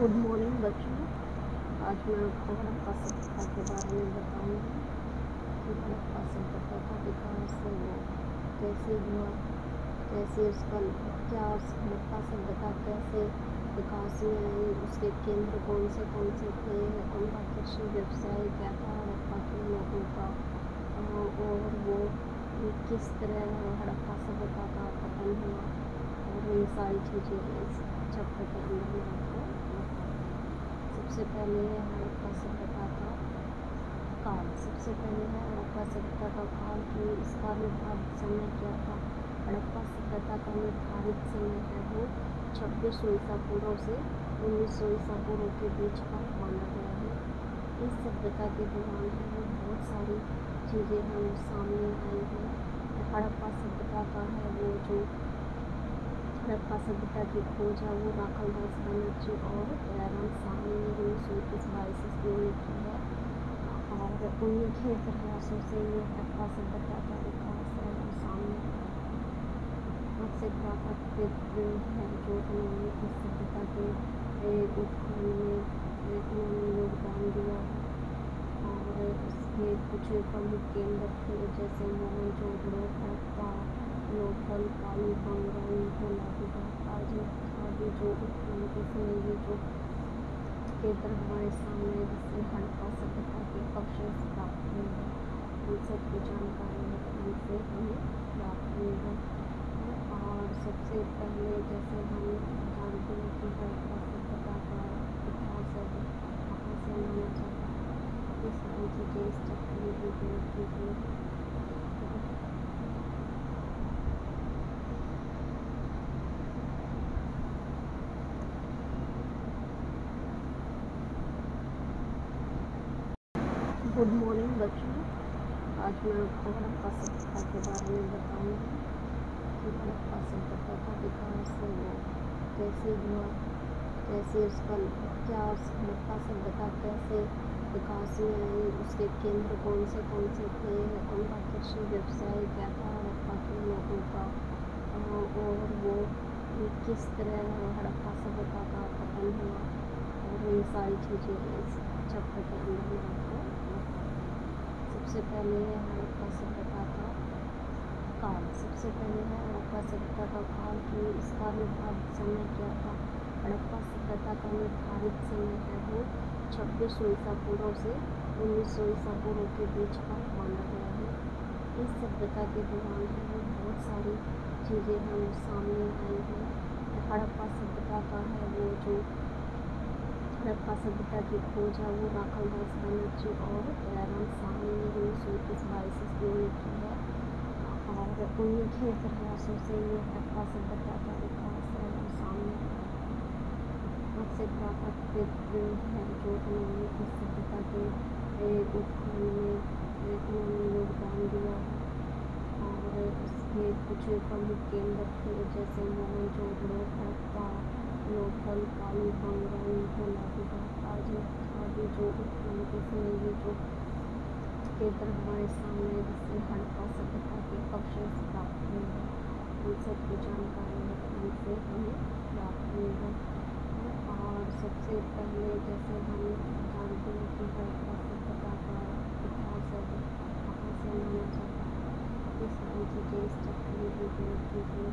Good morning बच्चों। आज मैं आपको हड़प्पा सभ्यता के बारे में बताऊँगी। कि हड़प्पा सभ्यता का विकास है वो कैसे हुआ, कैसे उसका क्या हड़प्पा सभ्यता कैसे विकास में आई उसके केंद्र कौन से कौन से थे, उनका कृषि व्यवसाय क्या था हड़प्पा के लोगों का और वो किस तरह हड़प्पा सभ्यता का पतन हुआ, और ये सारी चीज़ें इस चैप्टर के अंदर मैं सबसे पहले है हड़प्पा सभ्यता का काल सबसे पहले है हड़प्पा सभ्यता का काल कि इसका निर्धारित समय क्या था? हड़प्पा सभ्यता का निर्धारित समय है वो छब्बीस ईसा पूर्व से उन्नीस सौ ईसा पूर्व के बीच का माना गया है। इस सभ्यता के दौरान है बहुत सारी चीज़ें हैं वो सामने आई हैं। हड़प्पा सभ्यता का हड़प्पा सभ्यता की खोज है वो राखलदास बनर्जी और दयाराम साहनी ने उन्नीस सौ इक्कीस बाईस ईस्वी में की है। और उन्हीं के प्रयासों से ये हड़प्पा सभ्यता का विकास है वो सामने उससे प्राप्त है, जो उन्होंने इस सभ्यता के उत्थान में उन्होंने योगदान दिया है। और उसके कुछ प्रमुख केंद्र थे, जैसे मोहनजोदड़ो हड़प्पा लोकल, काली बंगाल भोलाघाट आज आदि जो इसमें ये जो केंद्र हमारे सामने जिससे हड़प्पा सभ्यता के अवशेष प्राप्त हुए हैं, उन सबकी जानकारी उनसे हमें प्राप्त हुई है और सबसे पहले जैसे हम जानते हैं कि हड़प्पा सभ्यता का इतिहास है कहाँ से माना जाता है ये सारी चीज़ें इस चक्कर में गई गुड मॉर्निंग बच्चों। आज मैं आपको हड़प्पा सभ्यता के बारे में बताऊँगी कि हड़प्पा सभ्यता का विकास वो, कैसे हुआ, कैसे उसका क्या हड़प्पा सभ्यता कैसे विकास में आई उसके केंद्र कौन से कौन से थे उनका कृषि व्यवसाय, क्या था हड़प्पा के लोगों का, और वो किस तरह हड़प्पा सभ्यता का पतन हुआ, और ये सारी चीज़ें इस चैप्टर के अंदर मैं आपको सबसे पहले है हड़प्पा सभ्यता का काल सबसे पहले है हड़प्पा सभ्यता का काल कि इसका निर्धारित समय क्या था? हड़प्पा सभ्यता का निर्धारित समय है वो छब्बीस सौ ईसा पूर्व से उन्नीस सौ ईसा पूर्व के बीच का माना गया है? इस सभ्यता के दौरान है बहुत सारी चीज़ें हैं वो सामने आई हैं। हड़प्पा सभ्यता का है वो जो हड़प्पा सभ्यता की खोज है वो राखलदास बनर्जी और दयाराम साहनी ने उन्नीस सौ इक्कीस बाईस में की है। और उन्हीं के प्रयासों से ये हड़प्पा सभ्यता का विकास है वो सामने उससे प्राप्त है जो उन्होंने इस सभ्यता के उत्थान में उन्होंने योगदान दिया और उसके कुछ प्रमुख केंद्र थे जैसे मोहनजोदड़ो हड़प्पा लोकल काली बंगाल भोलाघाट आज आदि जो उत्पन्न इसमें ये जो केंद्र हमारे सामने जिससे हड़प्पा सभ्यता के अवशेष प्राप्त हुए हैं। उन सबकी जानकारी उनसे हमें प्राप्त हुई है। और सबसे पहले जैसे हम जानते हैं कि हड़प्पा सभ्यता का इतिहास है कहाँ से माना जाता है। ये सारी चीज़ें इस चक्कर में इंक्लूड की गई